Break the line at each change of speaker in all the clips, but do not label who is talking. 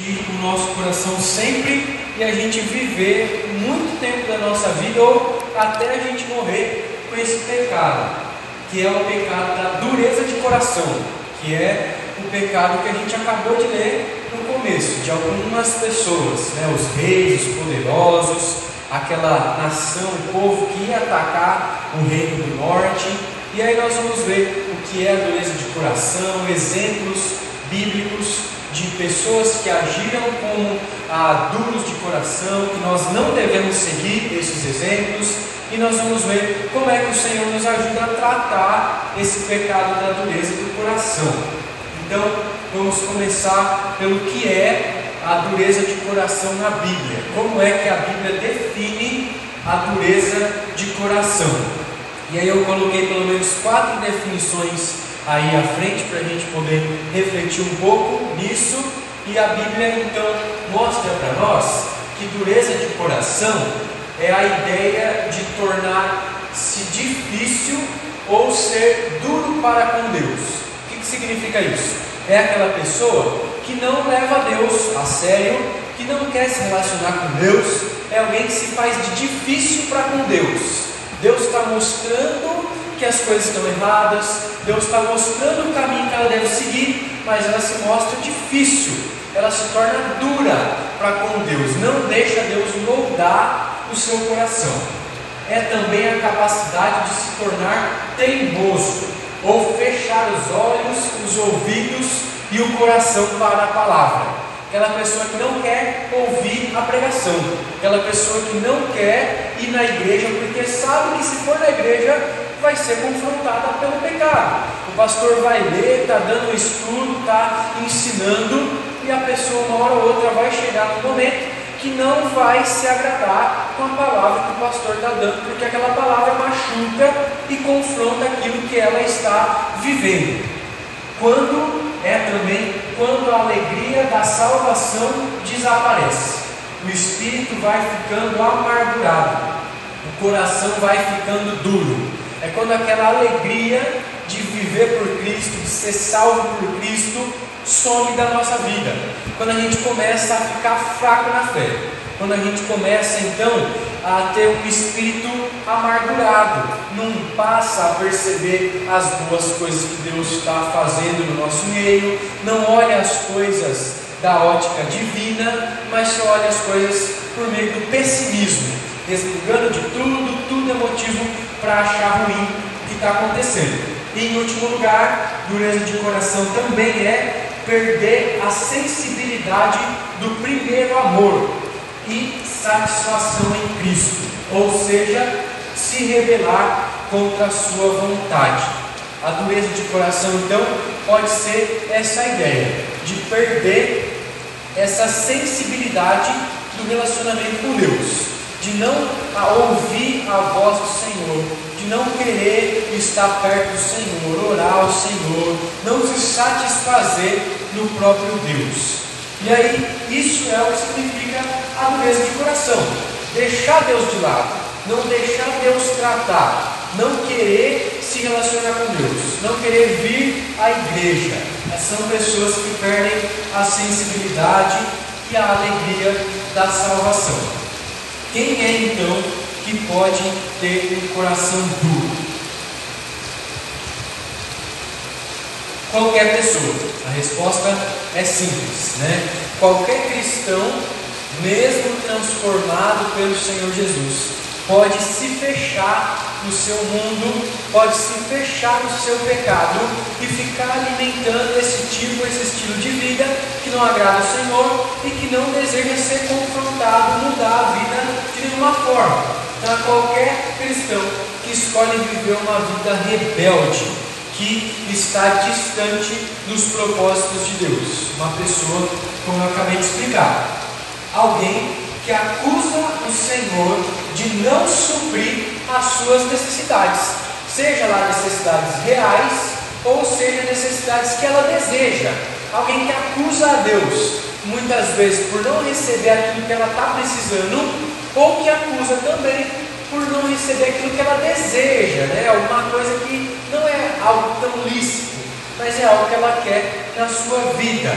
o nosso coração sempre e a gente viver muito tempo da nossa vida ou até a gente morrer com esse pecado, que é o pecado da dureza de coração, que é o pecado que a gente acabou de ler no começo, de algumas pessoas, né, os reis, os poderosos, aquela nação, o povo que ia atacar o reino do norte. E aí nós vamos ver o que é a dureza de coração, exemplos bíblicos de pessoas que agiram como ah, duros de coração, que nós não devemos seguir esses exemplos, e nós vamos ver como é que o Senhor nos ajuda a tratar esse pecado da dureza do coração. Então, vamos começar pelo que é a dureza de coração na Bíblia. Como é que a Bíblia define a dureza de coração? E aí eu coloquei pelo menos quatro definições aí à frente para a gente poder refletir um pouco nisso. E a Bíblia então mostra para nós que dureza de coração é a ideia de tornar-se difícil ou ser duro para com Deus. O que, que significa isso? É aquela pessoa que não leva Deus a sério, que não quer se relacionar com Deus, é alguém que se faz de difícil para com Deus. Deus está mostrando que as coisas estão erradas, Deus está mostrando o caminho que ela deve seguir, mas ela se mostra difícil, ela se torna dura para com Deus, não deixa Deus moldar o seu coração. É também a capacidade de se tornar teimoso, ou fechar os olhos, os ouvidos e o coração para a palavra aquela pessoa que não quer ouvir a pregação, aquela pessoa que não quer ir na igreja porque sabe que se for na igreja vai ser confrontada pelo pecado. O pastor vai ler, está dando um estudo, está ensinando, e a pessoa, uma hora ou outra, vai chegar no momento que não vai se agradar com a palavra que o pastor está dando, porque aquela palavra machuca e confronta aquilo que ela está vivendo. Quando é também quando a alegria da salvação desaparece, o espírito vai ficando amargurado, o coração vai ficando duro, é quando aquela alegria de viver por Cristo, de ser salvo por Cristo, some da nossa vida. Quando a gente começa a ficar fraco na fé. Quando a gente começa então a ter um espírito amargurado, não passa a perceber as boas coisas que Deus está fazendo no nosso meio, não olha as coisas da ótica divina, mas só olha as coisas por meio do pessimismo, desligando de tudo, tudo é motivo para achar ruim o que está acontecendo. E em último lugar, dureza de coração também é perder a sensibilidade do primeiro amor e satisfação em Cristo, ou seja, se rebelar contra a sua vontade. A dureza de coração, então, pode ser essa ideia de perder essa sensibilidade do relacionamento com Deus de não ouvir a voz do Senhor, de não querer estar perto do Senhor, orar ao Senhor, não se satisfazer no próprio Deus. E aí, isso é o que significa a dureza de coração. Deixar Deus de lado, não deixar Deus tratar, não querer se relacionar com Deus, não querer vir à igreja. São pessoas que perdem a sensibilidade e a alegria da salvação. Quem é então que pode ter um coração duro? Qualquer pessoa. A resposta é simples, né? Qualquer cristão, mesmo transformado pelo Senhor Jesus, pode se fechar no seu mundo, pode se fechar no seu pecado e ficar alimentando esse tipo, esse estilo de vida que não agrada ao Senhor e que não deseja ser confrontado, mudar a vida de nenhuma forma. Para qualquer cristão que escolhe viver uma vida rebelde, que está distante dos propósitos de Deus. Uma pessoa, como eu acabei de explicar, alguém que acusa o Senhor de não suprir as suas necessidades, seja lá necessidades reais ou seja necessidades que ela deseja. Alguém que acusa a Deus, muitas vezes por não receber aquilo que ela está precisando, ou que acusa também por não receber aquilo que ela deseja, né? Alguma coisa que não é algo tão lícito, mas é algo que ela quer na sua vida.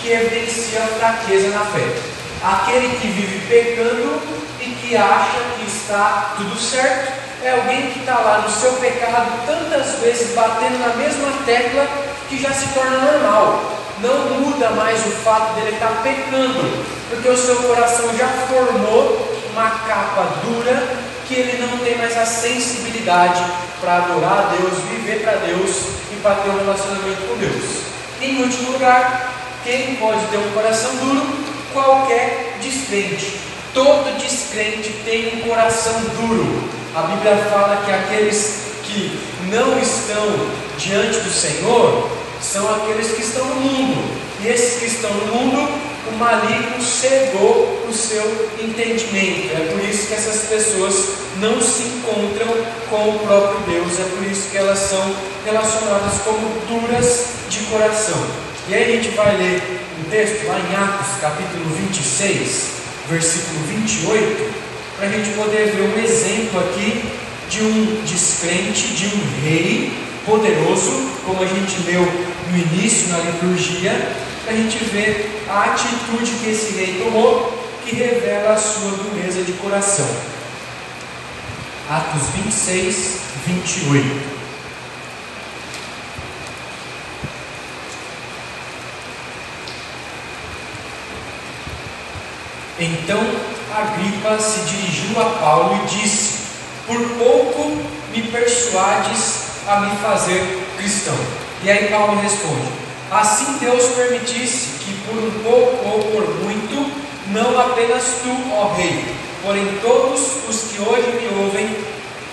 que evidencia fraqueza na fé. Aquele que vive pecando e que acha que está tudo certo é alguém que está lá no seu pecado tantas vezes batendo na mesma tecla que já se torna normal. Não muda mais o fato dele estar pecando, porque o seu coração já formou uma capa dura que ele não tem mais a sensibilidade para adorar a Deus, viver para Deus e para ter um relacionamento com Deus. Em último lugar, quem pode ter um coração duro? Qualquer descrente. Todo descrente tem um coração duro. A Bíblia fala que aqueles que não estão diante do Senhor são aqueles que estão no mundo. E esses que estão no mundo, o maligno cegou o seu entendimento. É por isso que essas pessoas não se encontram com o próprio Deus. É por isso que elas são relacionadas como duras de coração. E aí a gente vai ler um texto lá em Atos, capítulo 26, versículo 28, para a gente poder ver um exemplo aqui de um descrente, de um rei poderoso, como a gente leu no início na liturgia, a gente vê a atitude que esse rei tomou, que revela a sua dureza de coração. Atos 26, 28. Então Agripa se dirigiu a Paulo e disse: Por pouco me persuades a me fazer cristão. E aí Paulo responde: Assim Deus permitisse que por um pouco ou por muito, não apenas tu, ó Rei, porém todos os que hoje me ouvem,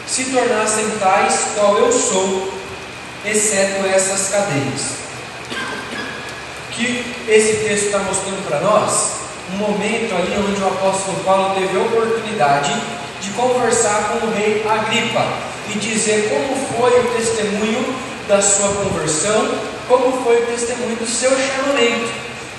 se tornassem tais qual eu sou, exceto essas cadeias. O que esse texto está mostrando para nós? Um momento ali onde o apóstolo Paulo teve a oportunidade de conversar com o rei Agripa e dizer como foi o testemunho da sua conversão, como foi o testemunho do seu chamamento.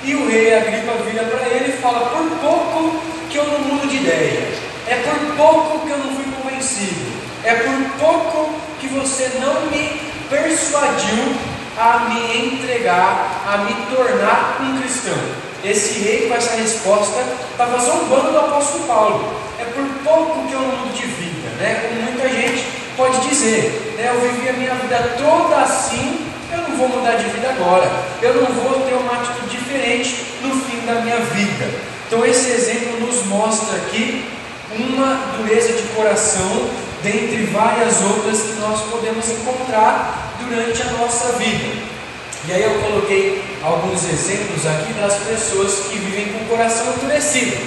E o rei Agripa vira para ele e fala: Por pouco que eu não mudo de ideia, é por pouco que eu não fui convencido, é por pouco que você não me persuadiu a me entregar, a me tornar um cristão. Esse rei, com essa resposta, estava zombando do apóstolo Paulo. É por pouco que eu não mudo de vida, né? Como muita gente pode dizer, né? Eu vivi a minha vida toda assim, eu não vou mudar de vida agora. Eu não vou ter uma atitude diferente no fim da minha vida. Então esse exemplo nos mostra aqui uma dureza de coração dentre várias outras que nós podemos encontrar durante a nossa vida. E aí eu coloquei alguns exemplos aqui das pessoas que vivem com o coração endurecido.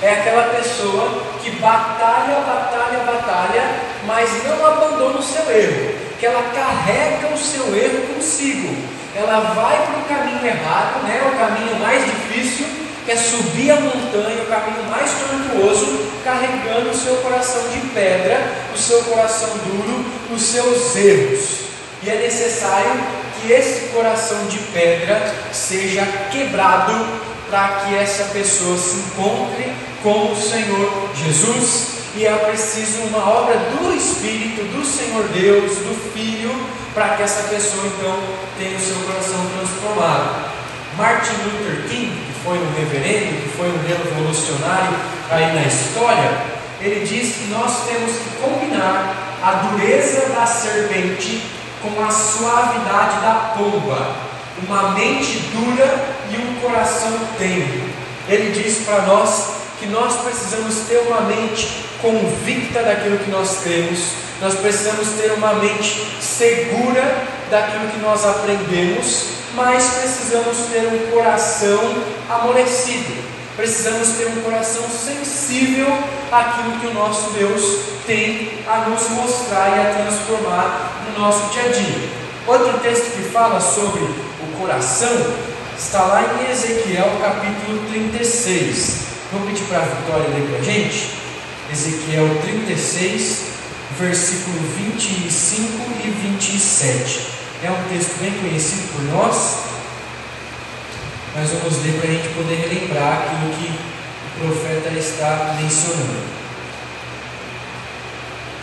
É aquela pessoa que batalha, batalha, batalha, mas não abandona o seu erro, que ela carrega o seu erro consigo. Ela vai para o caminho errado, né? o caminho mais difícil, que é subir a montanha, o caminho mais tortuoso, carregando o seu coração de pedra, o seu coração duro, os seus erros. E é necessário que esse coração de pedra seja quebrado para que essa pessoa se encontre com o Senhor Jesus. E é preciso uma obra do Espírito, do Senhor Deus, do Filho, para que essa pessoa então tenha o seu coração transformado. Martin Luther King, que foi um reverendo, que foi um revolucionário aí na história, ele diz que nós temos que combinar a dureza da serpente com a suavidade da pomba, uma mente dura e um coração tenro. Ele diz para nós que nós precisamos ter uma mente convicta daquilo que nós temos, nós precisamos ter uma mente segura daquilo que nós aprendemos, mas precisamos ter um coração amolecido. Precisamos ter um coração sensível àquilo que o nosso Deus tem a nos mostrar e a transformar no nosso dia a dia. Outro texto que fala sobre o coração está lá em Ezequiel capítulo 36. Vou pedir para a Vitória ler para a gente. Ezequiel 36, versículo 25 e 27. É um texto bem conhecido por nós, mas vamos ler para a gente poder relembrar aquilo que o profeta está mencionando.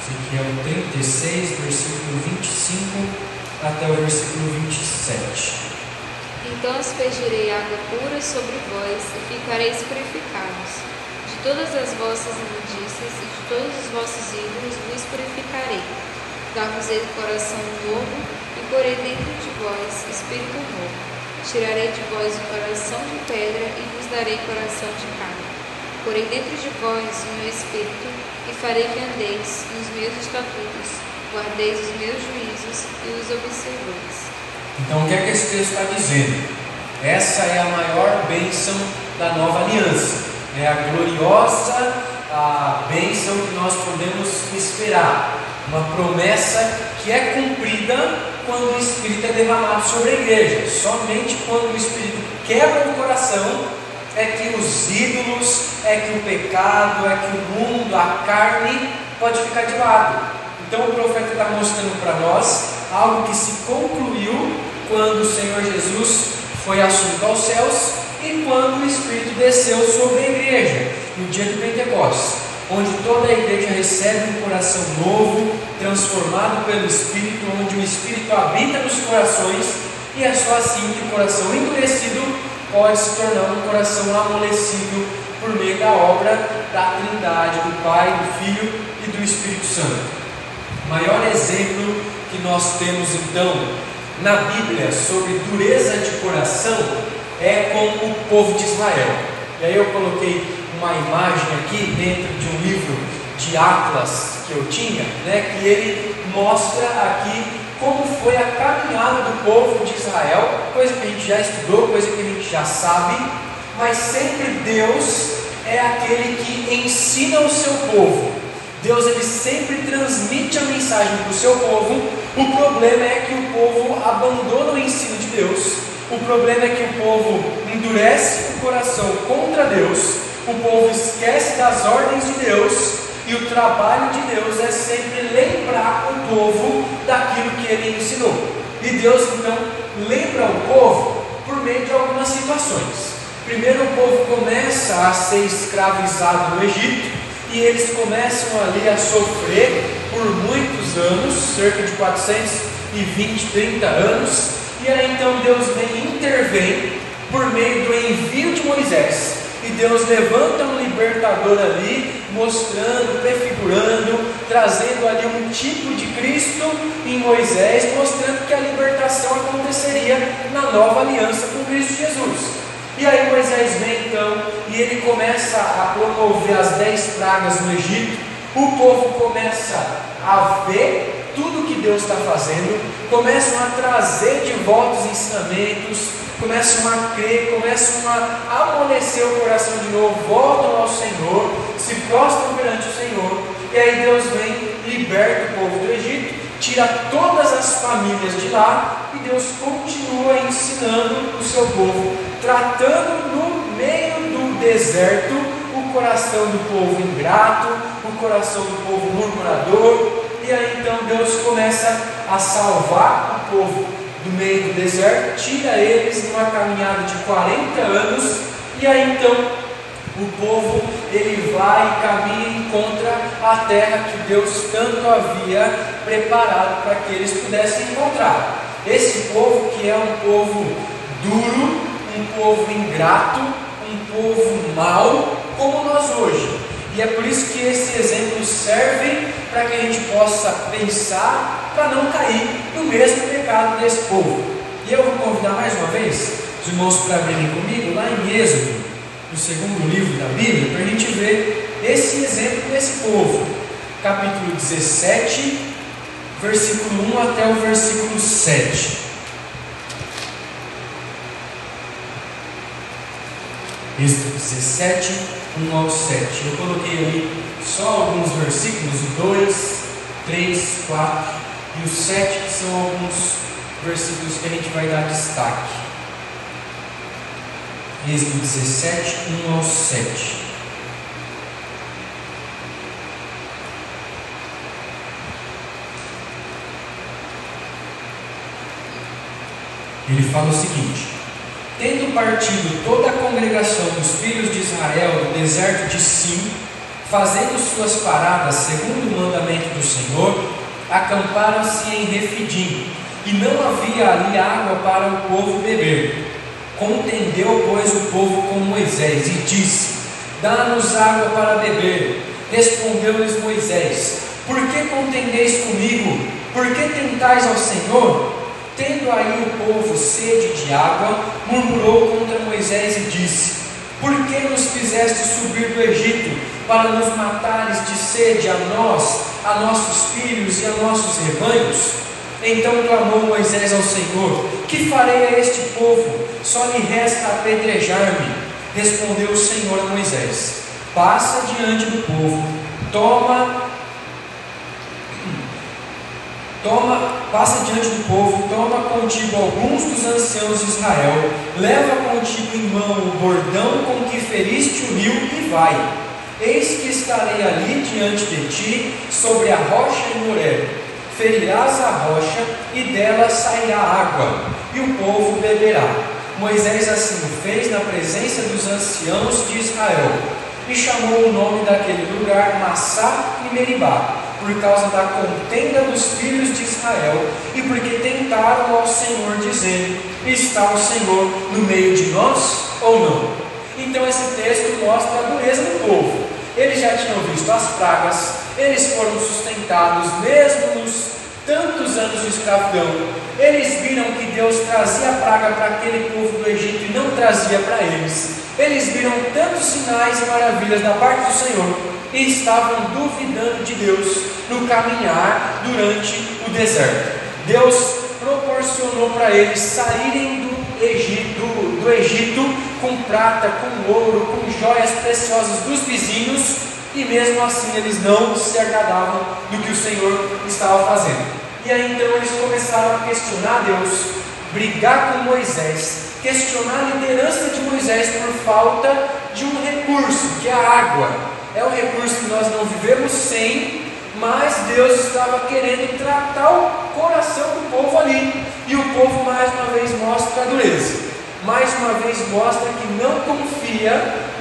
Ezequiel 36, versículo 25 até o versículo 27.
Então aspergirei água pura sobre vós e ficareis purificados. De todas as vossas imundícias e de todos os vossos ídolos vos purificarei. Dar-vos-ei coração novo e porei dentro de vós espírito novo. Tirarei de vós o coração de pedra e vos darei coração de carne. Porei dentro de vós o meu espírito e farei que andeis nos meus estatutos, guardeis os meus juízos e os observeis.
Então, o que é que esse texto está dizendo? Essa é a maior bênção da nova aliança. É a gloriosa a bênção que nós podemos esperar. Uma promessa que é cumprida quando o Espírito é derramado sobre a igreja. Somente quando o Espírito quebra o coração é que os ídolos, é que o pecado, é que o mundo, a carne pode ficar de lado. Então o profeta está mostrando para nós algo que se concluiu quando o Senhor Jesus foi assunto aos céus e quando o Espírito desceu sobre a igreja, no dia de Pentecostes, onde toda a igreja recebe um coração novo, transformado pelo Espírito, onde o Espírito habita nos corações e é só assim que o coração endurecido pode se tornar um coração amolecido por meio da obra da Trindade, do Pai, do Filho e do Espírito Santo. O maior exemplo que nós temos então na Bíblia sobre dureza de coração é com o povo de Israel. E aí eu coloquei uma imagem aqui dentro de um livro de Atlas que eu tinha, né, que ele mostra aqui como foi a caminhada do povo de Israel, coisa que a gente já estudou, coisa que a gente já sabe, mas sempre Deus é aquele que ensina o seu povo. Deus ele sempre transmite a mensagem para o seu povo. O problema é que o povo abandona o ensino de Deus. O problema é que o povo endurece o coração contra Deus. O povo esquece das ordens de Deus. E o trabalho de Deus é sempre lembrar o povo daquilo que ele ensinou. E Deus então lembra o povo por meio de algumas situações. Primeiro, o povo começa a ser escravizado no Egito e eles começam ali a sofrer por muitos anos, cerca de 420, 30 anos, e aí então Deus vem intervém por meio do envio de Moisés. E Deus levanta um libertador ali, mostrando, prefigurando, trazendo ali um tipo de Cristo em Moisés, mostrando que a libertação aconteceria na nova aliança com Cristo Jesus. E aí Moisés vem então e ele começa a promover as dez pragas no Egito. O povo começa a ver tudo que Deus está fazendo, começam a trazer de volta os ensinamentos, começam a crer, começam a amolecer o coração de novo, voltam ao Senhor, se prostram perante o Senhor. E aí Deus vem, liberta o povo do Egito, tira todas as famílias de lá e Deus continua ensinando o seu povo tratando no meio do deserto o coração do povo ingrato, o coração do povo murmurador, e aí então Deus começa a salvar o povo do meio do deserto, tira eles numa caminhada de 40 anos, e aí então o povo ele vai, caminha e encontra a terra que Deus tanto havia preparado para que eles pudessem encontrar. Esse povo que é um povo duro, um povo ingrato, um povo mau, como nós hoje. E é por isso que esse exemplo serve para que a gente possa pensar para não cair no mesmo pecado desse povo. E eu vou convidar mais uma vez os irmãos para abrirem comigo lá em Êxodo, no segundo livro da Bíblia, para a gente ver esse exemplo desse povo. Capítulo 17, versículo 1 até o versículo 7. Êxodo 17, 1 ao 7. Eu coloquei ali só alguns versículos, o 2, 3, 4 e o 7, que são alguns versículos que a gente vai dar destaque. Êxodo 17, 1 ao 7. Ele fala o seguinte: Tendo partido toda a congregação dos filhos de Israel do deserto de Sim, fazendo suas paradas segundo o mandamento do Senhor, acamparam-se em Refidim, e não havia ali água para o povo beber. Contendeu, pois, o povo com Moisés e disse: Dá-nos água para beber. Respondeu-lhes Moisés: Por que contendeis comigo? Por que tentais ao Senhor? Tendo aí o povo sede de água, murmurou contra Moisés e disse: Por que nos fizeste subir do Egito para nos matares de sede a nós, a nossos filhos e a nossos rebanhos? Então clamou Moisés ao Senhor: Que farei a este povo? Só lhe resta apedrejar-me. Respondeu o Senhor a Moisés: Passa diante do povo, toma Toma, passa diante do povo, toma contigo alguns dos anciãos de Israel, leva contigo em mão o bordão com que feriste o rio e vai. Eis que estarei ali diante de ti, sobre a rocha em Moré. Ferirás a rocha e dela sairá água, e o povo beberá. Moisés assim o fez na presença dos anciãos de Israel, e chamou o nome daquele lugar Massá e Meribá por causa da contenda dos filhos de Israel e porque tentaram ao Senhor, dizendo: Está o Senhor no meio de nós ou não? Então esse texto mostra a dureza do povo. Eles já tinham visto as pragas, eles foram sustentados mesmo nos tantos anos de escravidão. Eles viram que Deus trazia praga para aquele povo do Egito e não trazia para eles. Eles viram tantos sinais e maravilhas da parte do Senhor e estavam duvidando de Deus no caminhar durante o deserto. Deus proporcionou para eles saírem do Egito, do Egito com prata, com ouro, com joias preciosas dos vizinhos, e mesmo assim eles não se agradavam do que o Senhor estava fazendo. E aí então eles começaram a questionar Deus, brigar com Moisés, questionar a liderança de Moisés por falta de um recurso, que é a água é um recurso que nós não vivemos sem, mas Deus estava querendo tratar o coração do povo ali. E o povo mais uma vez mostra a dureza, mais uma vez mostra que não confia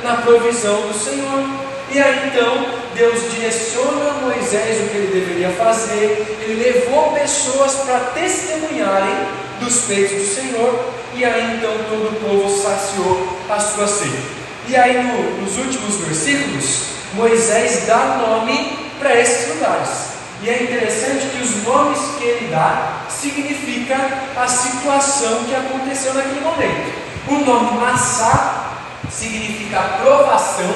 na provisão do Senhor. E aí então Deus direciona a Moisés o que ele deveria fazer, ele levou pessoas para testemunharem dos feitos do Senhor, e aí então todo o povo saciou a sua sede. E aí no, nos últimos versículos, Moisés dá nome para esses lugares. E é interessante que os nomes que ele dá significa a situação que aconteceu naquele momento. O nome Massá significa provação,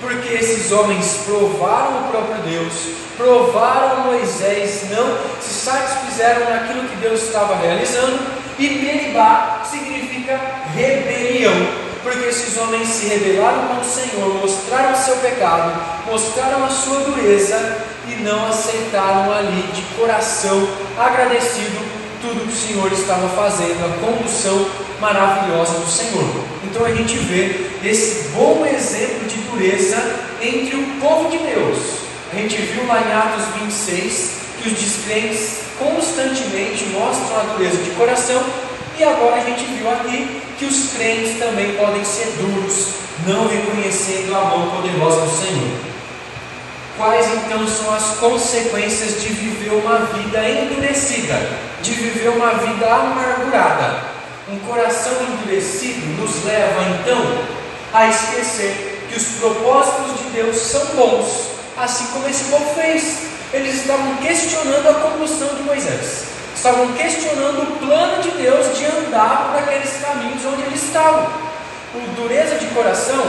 porque esses homens provaram o próprio Deus, provaram Moisés, não se satisfizeram naquilo que Deus estava realizando, e Meribá significa rebelião porque esses homens se rebelaram com o Senhor, mostraram seu pecado, mostraram a sua dureza e não aceitaram ali de coração agradecido tudo que o Senhor estava fazendo, a condução maravilhosa do Senhor. Então a gente vê esse bom exemplo de dureza entre o povo de Deus. A gente viu lá em Atos 26 que os descrentes constantemente mostram a dureza de coração, e agora a gente viu aqui que os crentes também podem ser duros, não reconhecendo a mão poderosa do Senhor. Quais então são as consequências de viver uma vida endurecida, de viver uma vida amargurada? Um coração endurecido nos leva então a esquecer que os propósitos de Deus são bons, assim como esse povo fez. Eles estavam questionando a condução de Moisés estavam questionando o plano de Deus de andar por aqueles caminhos onde eles estavam. O dureza de coração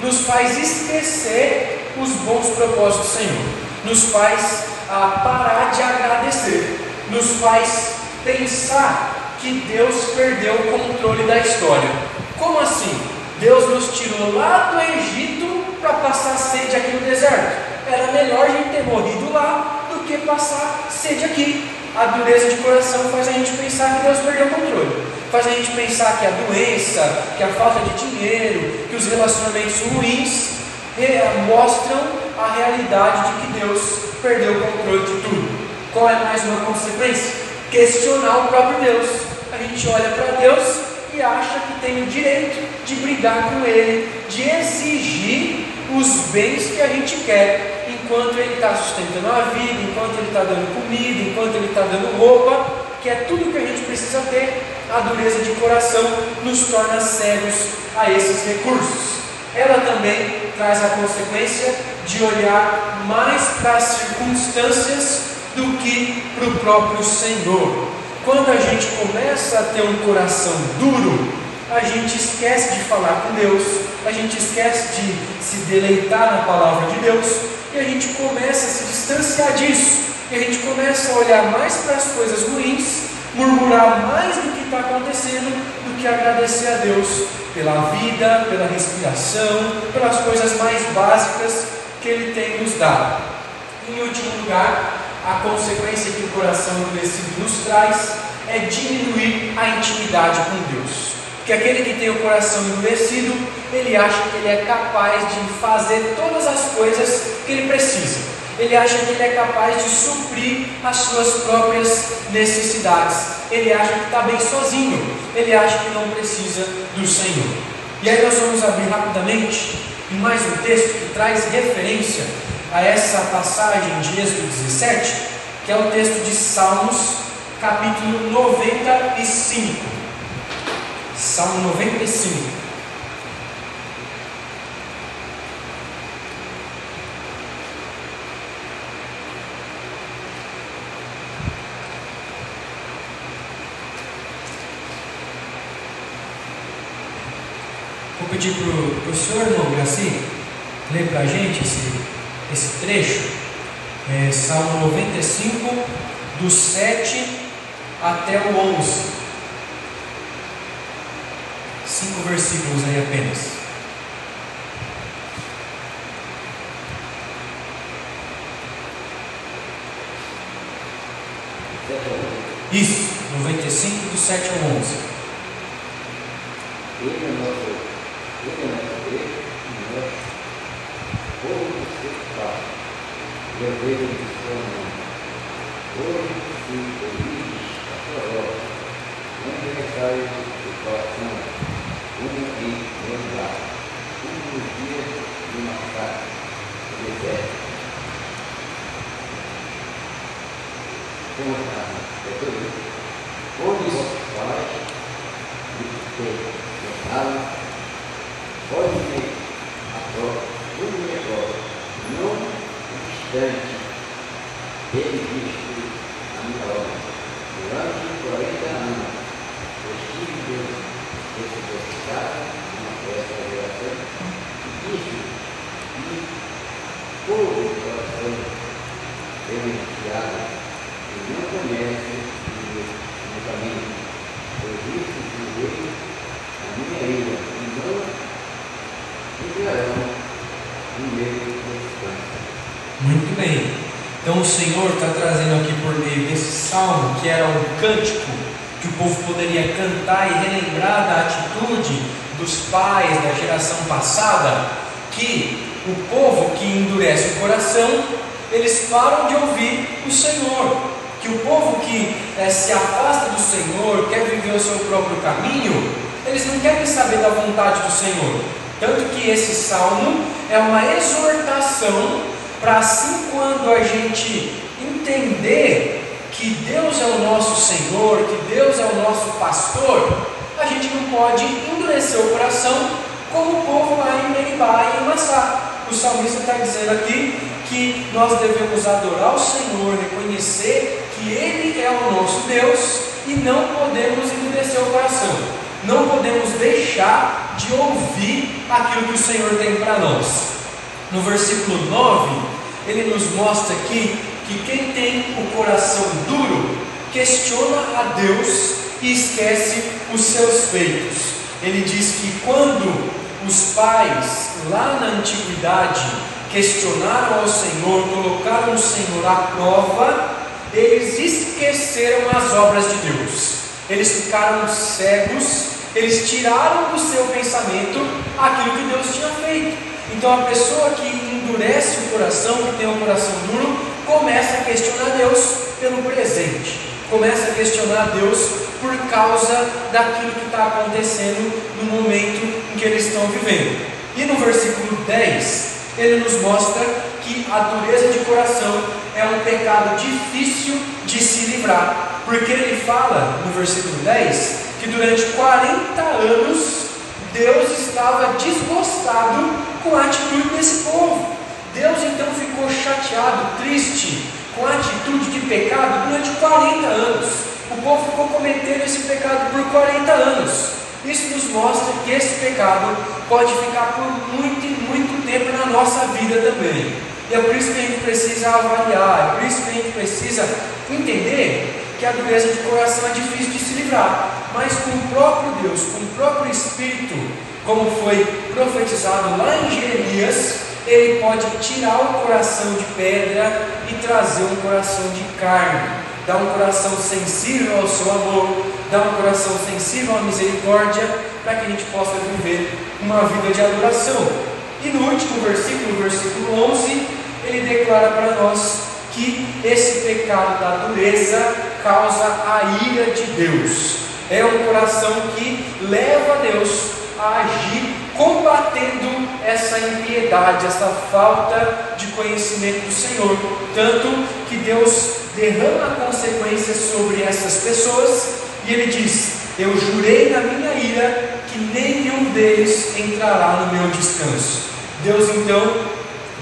nos faz esquecer os bons propósitos do Senhor, nos faz ah, parar de agradecer, nos faz pensar que Deus perdeu o controle da história. Como assim? Deus nos tirou lá do Egito para passar sede aqui no deserto. Era melhor a gente ter morrido lá do que passar sede aqui. A dureza de coração faz a gente pensar que Deus perdeu o controle. Faz a gente pensar que a doença, que a falta de dinheiro, que os relacionamentos ruins mostram a realidade de que Deus perdeu o controle de tudo. Qual é mais uma consequência? Questionar o próprio Deus. A gente olha para Deus e acha que tem o direito de brigar com Ele, de exigir os bens que a gente quer enquanto ele está sustentando a vida, enquanto ele está dando comida, enquanto ele está dando roupa, que é tudo que a gente precisa ter, a dureza de coração nos torna cegos a esses recursos. Ela também traz a consequência de olhar mais para as circunstâncias do que para o próprio Senhor. Quando a gente começa a ter um coração duro, a gente esquece de falar com Deus, a gente esquece de se deleitar na palavra de Deus e a gente começa a se distanciar disso. E a gente começa a olhar mais para as coisas ruins, murmurar mais do que está acontecendo, do que agradecer a Deus pela vida, pela respiração, pelas coisas mais básicas que Ele tem nos dado. Em último lugar, a consequência que o coração endurecido nos traz é diminuir a intimidade com Deus. Porque aquele que tem o coração endurecido, ele acha que ele é capaz de fazer todas as coisas que ele precisa. Ele acha que ele é capaz de suprir as suas próprias necessidades. Ele acha que está bem sozinho. Ele acha que não precisa do Senhor. E aí nós vamos abrir rapidamente mais um texto que traz referência a essa passagem de Êxodo 17, que é o texto de Salmos, capítulo 95. Salmo 95. Vou pedir para o senhor, irmão Graci, ler para a gente esse esse trecho, é Salmo 95, do 7 até o 11. Cinco versículos aí apenas. Isso, 95 do 7 ao 11. Ele é nosso, ele é nosso Deus, nosso povo levei de sua mão. Hoje se feliz a sua obra, onde recai o coração, onde aqui lembrar, um dos dias de massacre, do deserto. Como está? É tudo isso. Onde vossos pais, e que pensaram, pode ver a prova, tudo me prova, não obstante, ele disse a minha obra, durante 40 anos, estive Deus exercitado uma festa geração, e disse que todo o coração beneficiado e não conhece o caminho, pois isso veio a minha ira, e não enviarão no meio da distância. Muito bem. Então o Senhor está trazendo aqui por meio desse salmo, que era um cântico que o povo poderia cantar e relembrar da atitude dos pais da geração passada, que o povo que endurece o coração, eles param de ouvir o Senhor. Que o povo que é, se afasta do Senhor, quer viver o seu próprio caminho, eles não querem saber da vontade do Senhor. Tanto que esse salmo é uma exortação para assim quando a gente entender que Deus é o nosso Senhor, que Deus é o nosso pastor, a gente não pode endurecer o coração como o povo lá em Meribá e em Massá. O salmista está dizendo aqui que nós devemos adorar o Senhor, reconhecer que Ele é o nosso Deus e não podemos endurecer o coração. Não podemos deixar de ouvir aquilo que o Senhor tem para nós. No versículo 9, ele nos mostra aqui que quem tem o coração duro questiona a Deus e esquece os seus feitos. Ele diz que quando os pais lá na antiguidade questionaram ao Senhor, colocaram o Senhor à prova, eles esqueceram as obras de Deus. Eles ficaram cegos, eles tiraram do seu pensamento aquilo que Deus tinha feito. Então a pessoa que endurece o coração, que tem um coração duro, começa a questionar Deus pelo presente, começa a questionar Deus por causa daquilo que está acontecendo no momento em que eles estão vivendo. E no versículo 10, ele nos mostra que a dureza de coração é um pecado difícil de se livrar. Porque ele fala no versículo 10 que durante 40 anos Deus estava desgostado com a atitude desse povo. Deus então ficou chateado, triste com a atitude de pecado durante 40 anos. O povo ficou cometendo esse pecado por 40 anos. Isso nos mostra que esse pecado pode ficar por muito e muito tempo na nossa vida também. E é por isso que a gente precisa avaliar, é por isso que a gente precisa entender que a dureza de coração é difícil de se livrar, mas com o próprio Deus, com o próprio Espírito, como foi profetizado lá em Jeremias, ele pode tirar o coração de pedra e trazer um coração de carne, dar um coração sensível ao seu amor, dar um coração sensível à misericórdia, para que a gente possa viver uma vida de adoração. E no último versículo, versículo 11, ele declara para nós que esse pecado da dureza causa a ira de Deus. É um coração que leva Deus a agir combatendo essa impiedade, essa falta de conhecimento do Senhor. Tanto que Deus derrama consequências sobre essas pessoas e ele diz: Eu jurei na minha ira que nenhum deles entrará no meu descanso. Deus então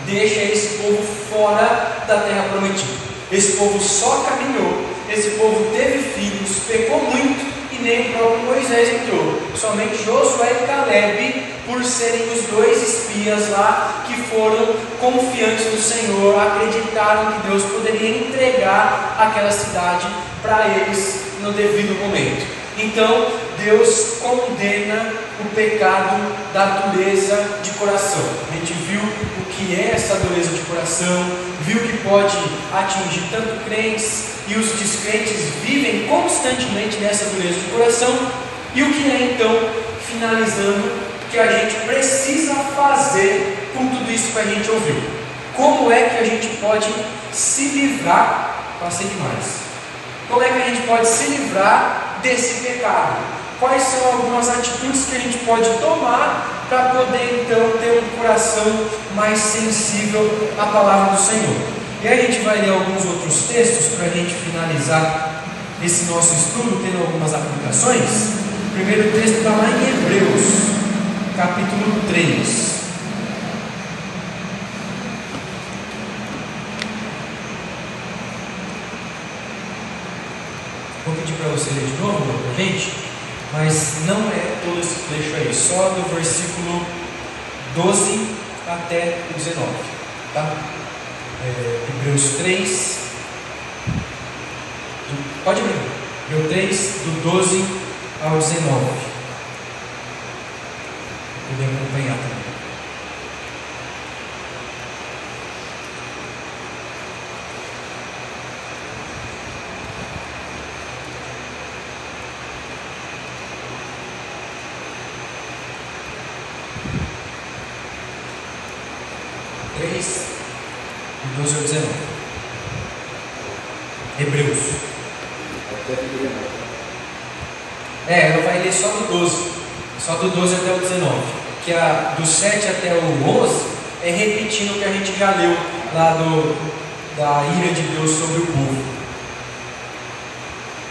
deixa esse povo fora da terra prometida. Esse povo só caminhou, esse povo teve filhos, pecou muito e nem o próprio Moisés entrou. Somente Josué e Caleb, por serem os dois espias lá que foram confiantes no Senhor, acreditaram que Deus poderia entregar aquela cidade para eles no devido momento. Então, Deus condena o pecado da dureza de coração. A gente viu o que é essa dureza de coração, viu que pode atingir tanto crentes e os descrentes vivem constantemente nessa dureza de coração. E o que é então, finalizando, que a gente precisa fazer com tudo isso que a gente ouviu? Como é que a gente pode se livrar? Passei demais. Como é que a gente pode se livrar desse pecado? Quais são algumas atitudes que a gente pode tomar para poder então ter um coração mais sensível à palavra do Senhor? E aí a gente vai ler alguns outros textos para a gente finalizar esse nosso estudo, tendo algumas aplicações. O primeiro texto está lá em Hebreus, capítulo 3. Vou pedir para você ler de novo gente, mas não é todo esse trecho aí, só do versículo 12 até o 19. Tá? É, Hebreus 3. Do, pode abrir. Hebreus 3, do 12 ao 19. Poder acompanhar também. Três, do 12 ao 19. Hebreus. É, ela vai ler só do 12. Só do 12 até o 19. Que a, do 7 até o 11 é repetindo o que a gente já leu lá do, da ira de Deus sobre o povo.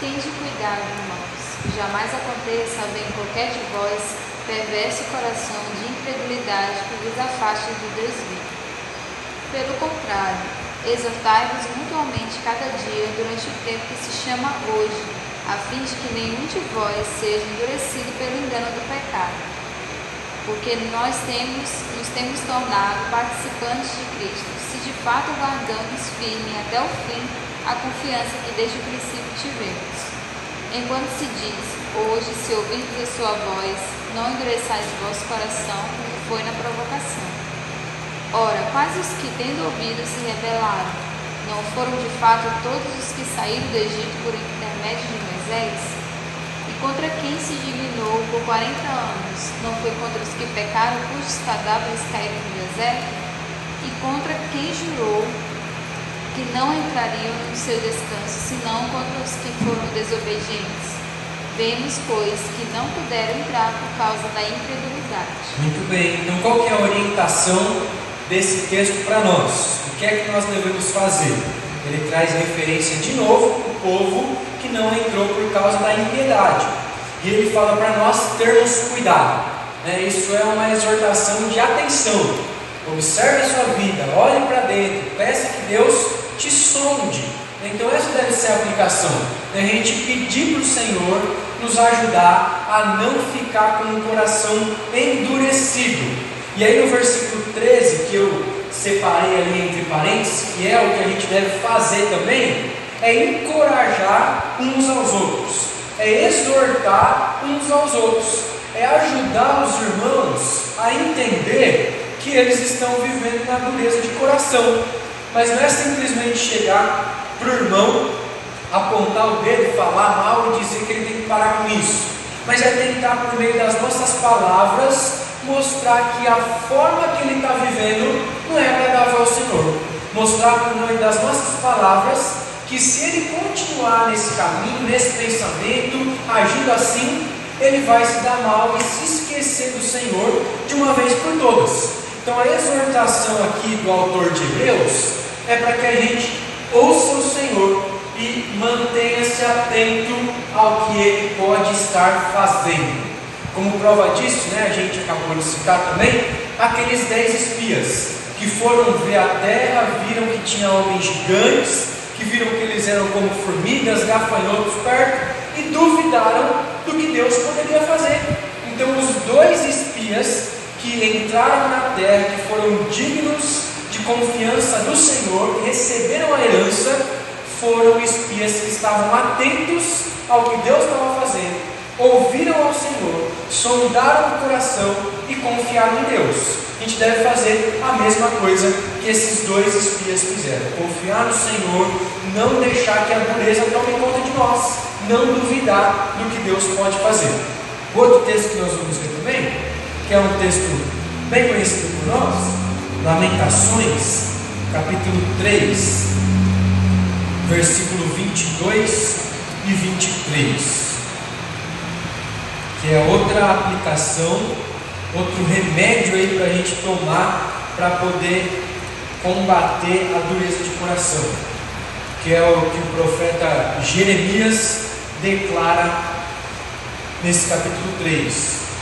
Tende cuidado, irmãos, jamais aconteça haver em qualquer de vós perverso coração de incredulidade que vos afaste do Deus vivo. Pelo contrário, exortai-vos mutuamente cada dia durante o tempo que se chama hoje, a fim de que nenhum de vós seja endurecido pelo engano do pecado. Porque nós temos, nos temos tornado participantes de Cristo, se de fato guardamos firme até o fim a confiança que desde o princípio tivemos. Enquanto se diz, hoje, se ouvirdes a sua voz, não endureçais o vosso coração, como foi na provocação. Ora, quais os que, tendo ouvido, se rebelaram? Não foram de fato todos os que saíram do Egito por intermédio de Moisés? E contra quem se dignou por quarenta anos? Não foi contra os que pecaram cujos cadáveres caíram no deserto? E contra quem jurou que não entrariam no seu descanso, senão contra os que foram desobedientes? Vemos, pois, que não puderam entrar por causa da incredulidade.
Muito bem, então qual é a orientação desse texto para nós? O que é que nós devemos fazer? Ele traz referência de novo ao povo que não entrou por causa da impiedade. E ele fala para nós termos cuidado. Né? Isso é uma exortação de atenção. Observe a sua vida, olhe para dentro, peça que Deus te sonde. Então, essa deve ser a aplicação. Né? A gente pedir para o Senhor nos ajudar a não ficar com o coração endurecido. E aí, no versículo 13, que eu separei ali entre parênteses, que é o que a gente deve fazer também, é encorajar uns aos outros, é exortar uns aos outros, é ajudar os irmãos a entender que eles estão vivendo na dureza de coração. Mas não é simplesmente chegar para o irmão, apontar o dedo, falar mal e dizer que ele tem que parar com isso. Mas é tentar, por meio das nossas palavras, mostrar que a forma que ele está vivendo não é agradável ao Senhor. Mostrar por meio das nossas palavras que se ele continuar nesse caminho, nesse pensamento, agindo assim, ele vai se dar mal e se esquecer do Senhor de uma vez por todas. Então a exortação aqui do autor de Hebreus é para que a gente ouça o Senhor e mantenha-se atento ao que ele pode estar fazendo. Como prova disso, né, a gente acabou de citar também, aqueles dez espias que foram ver a terra, viram que tinha homens gigantes, que viram que eles eram como formigas, gafanhotos perto, e duvidaram do que Deus poderia fazer. Então os dois espias que entraram na terra, que foram dignos de confiança no Senhor, que receberam a herança, foram espias que estavam atentos ao que Deus estava fazendo ouviram ao Senhor, sondaram o coração e confiaram em Deus. A gente deve fazer a mesma coisa que esses dois espias fizeram: confiar no Senhor, não deixar que a dureza tome conta de nós, não duvidar do que Deus pode fazer. Outro texto que nós vamos ver também, que é um texto bem conhecido por nós, Lamentações, capítulo 3, versículo 22 e 23 que é outra aplicação, outro remédio aí para a gente tomar para poder combater a dureza de coração, que é o que o profeta Jeremias declara nesse capítulo 3.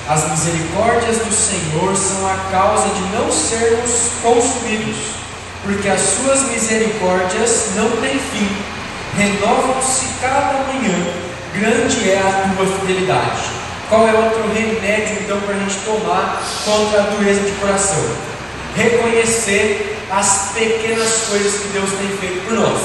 As misericórdias do Senhor são a causa de não sermos consumidos, porque as suas misericórdias não têm fim, renovam-se cada manhã, grande é a tua fidelidade. Qual é outro remédio então para a gente tomar contra a dureza de coração? Reconhecer as pequenas coisas que Deus tem feito por nós.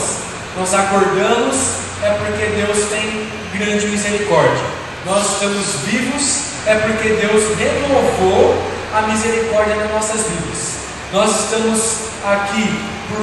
Nós acordamos é porque Deus tem grande misericórdia. Nós estamos vivos é porque Deus renovou a misericórdia nas nossas vidas. Nós estamos aqui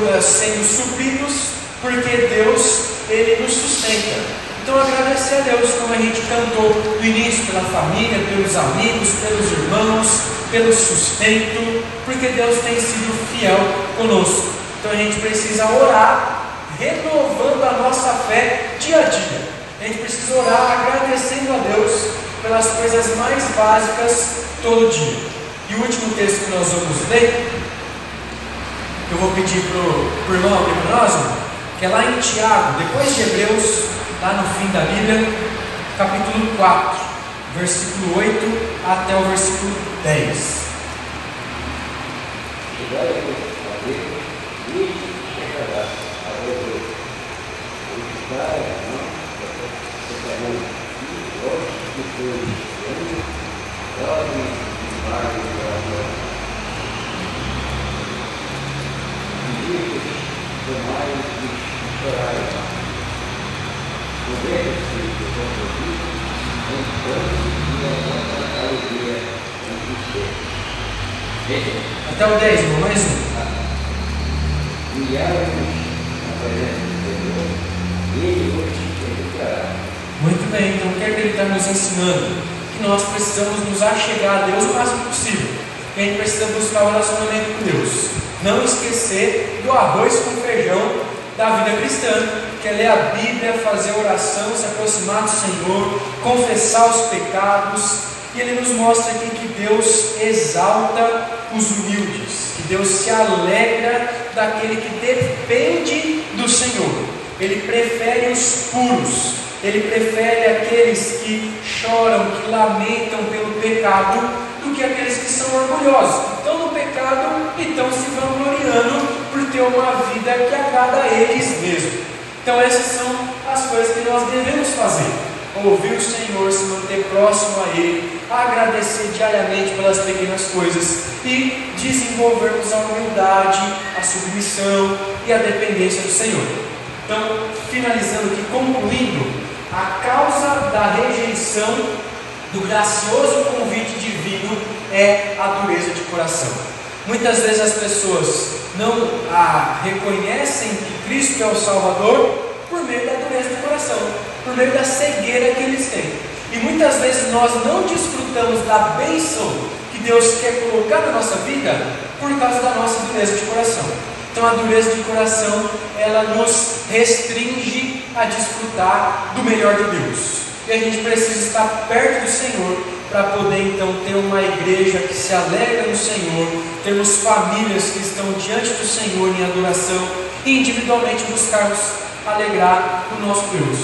eh, sendo supridos porque Deus ele nos sustenta. Então agradecer a Deus como a gente cantou no início pela família, pelos amigos, pelos irmãos, pelo sustento, porque Deus tem sido fiel conosco. Então a gente precisa orar, renovando a nossa fé dia a dia. A gente precisa orar agradecendo a Deus pelas coisas mais básicas todo dia. E o último texto que nós vamos ler, eu vou pedir para o irmão abrir que é lá em Tiago, depois de Hebreus, lá no fim da Bíblia, capítulo 4, versículo 8 até o versículo 10.
Tomai
até o 10, irmão, mais um. Muito bem, então o que é que ele está nos ensinando? Que nós precisamos nos achegar a Deus o máximo possível. Que a gente precisa buscar o relacionamento com Deus. Não esquecer do arroz com feijão da vida cristã que é ler a Bíblia, fazer oração, se aproximar do Senhor, confessar os pecados, e ele nos mostra aqui que Deus exalta os humildes, que Deus se alegra daquele que depende do Senhor. Ele prefere os puros. Ele prefere aqueles que choram, que lamentam pelo pecado, do que aqueles que são orgulhosos, que estão no pecado e estão se vangloriando por ter uma vida que agrada a eles mesmos. Então, essas são as coisas que nós devemos fazer: ouvir o Senhor, se manter próximo a Ele, agradecer diariamente pelas pequenas coisas e desenvolvermos a humildade, a submissão e a dependência do Senhor. Então, finalizando aqui, concluindo, a causa da rejeição do gracioso convite divino é a dureza de coração. Muitas vezes as pessoas não a reconhecem que Cristo é o Salvador por meio da dureza de coração, por meio da cegueira que eles têm. E muitas vezes nós não desfrutamos da bênção que Deus quer colocar na nossa vida por causa da nossa dureza de coração. Então a dureza de coração, ela nos restringe a desfrutar do melhor de Deus. E a gente precisa estar perto do Senhor para poder então ter uma igreja que se alegra no Senhor, termos famílias que estão diante do Senhor em adoração e individualmente buscarmos alegrar o nosso Deus.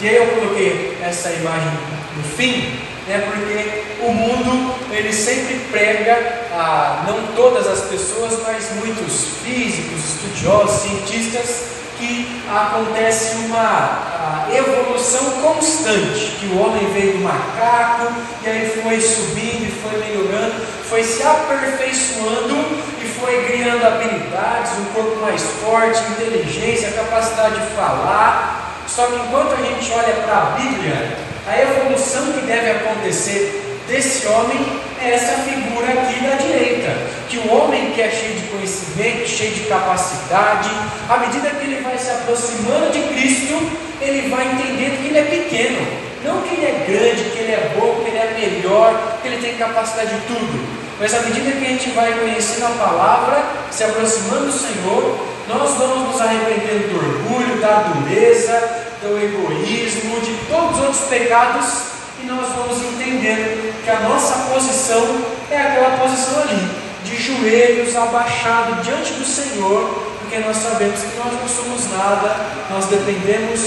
E aí eu coloquei essa imagem no fim, né, porque o mundo ele sempre prega a não todas as pessoas, mas muitos físicos, estudiosos, cientistas, que acontece uma evolução constante, que o homem veio do macaco e aí foi subindo e foi melhorando, foi se aperfeiçoando e foi criando habilidades, um corpo mais forte, inteligência, capacidade de falar. Só que enquanto a gente olha para a Bíblia, a evolução que deve acontecer desse homem é essa figura aqui da direita, que o homem que é cheio de conhecimento, cheio de capacidade, à medida que ele aproximando de Cristo, ele vai entendendo que ele é pequeno, não que ele é grande, que ele é bom, que ele é melhor, que ele tem capacidade de tudo. Mas à medida que a gente vai conhecendo a palavra, se aproximando do Senhor, nós vamos nos arrependendo do orgulho, da dureza, do egoísmo, de todos os outros pecados e nós vamos entendendo que a nossa posição é aquela posição ali, de joelhos abaixados diante do Senhor, porque nós sabemos que nós não somos nada, nós dependemos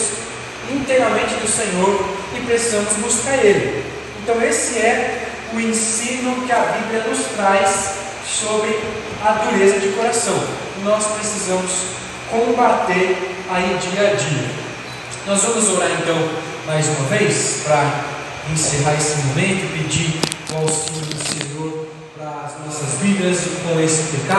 inteiramente do Senhor e precisamos buscar Ele. Então, esse é o ensino que a Bíblia nos traz sobre a dureza de coração. Nós precisamos combater aí dia a dia. Nós vamos orar então mais uma vez para encerrar esse momento pedir o auxílio do Senhor para as nossas vidas e com esse pecado.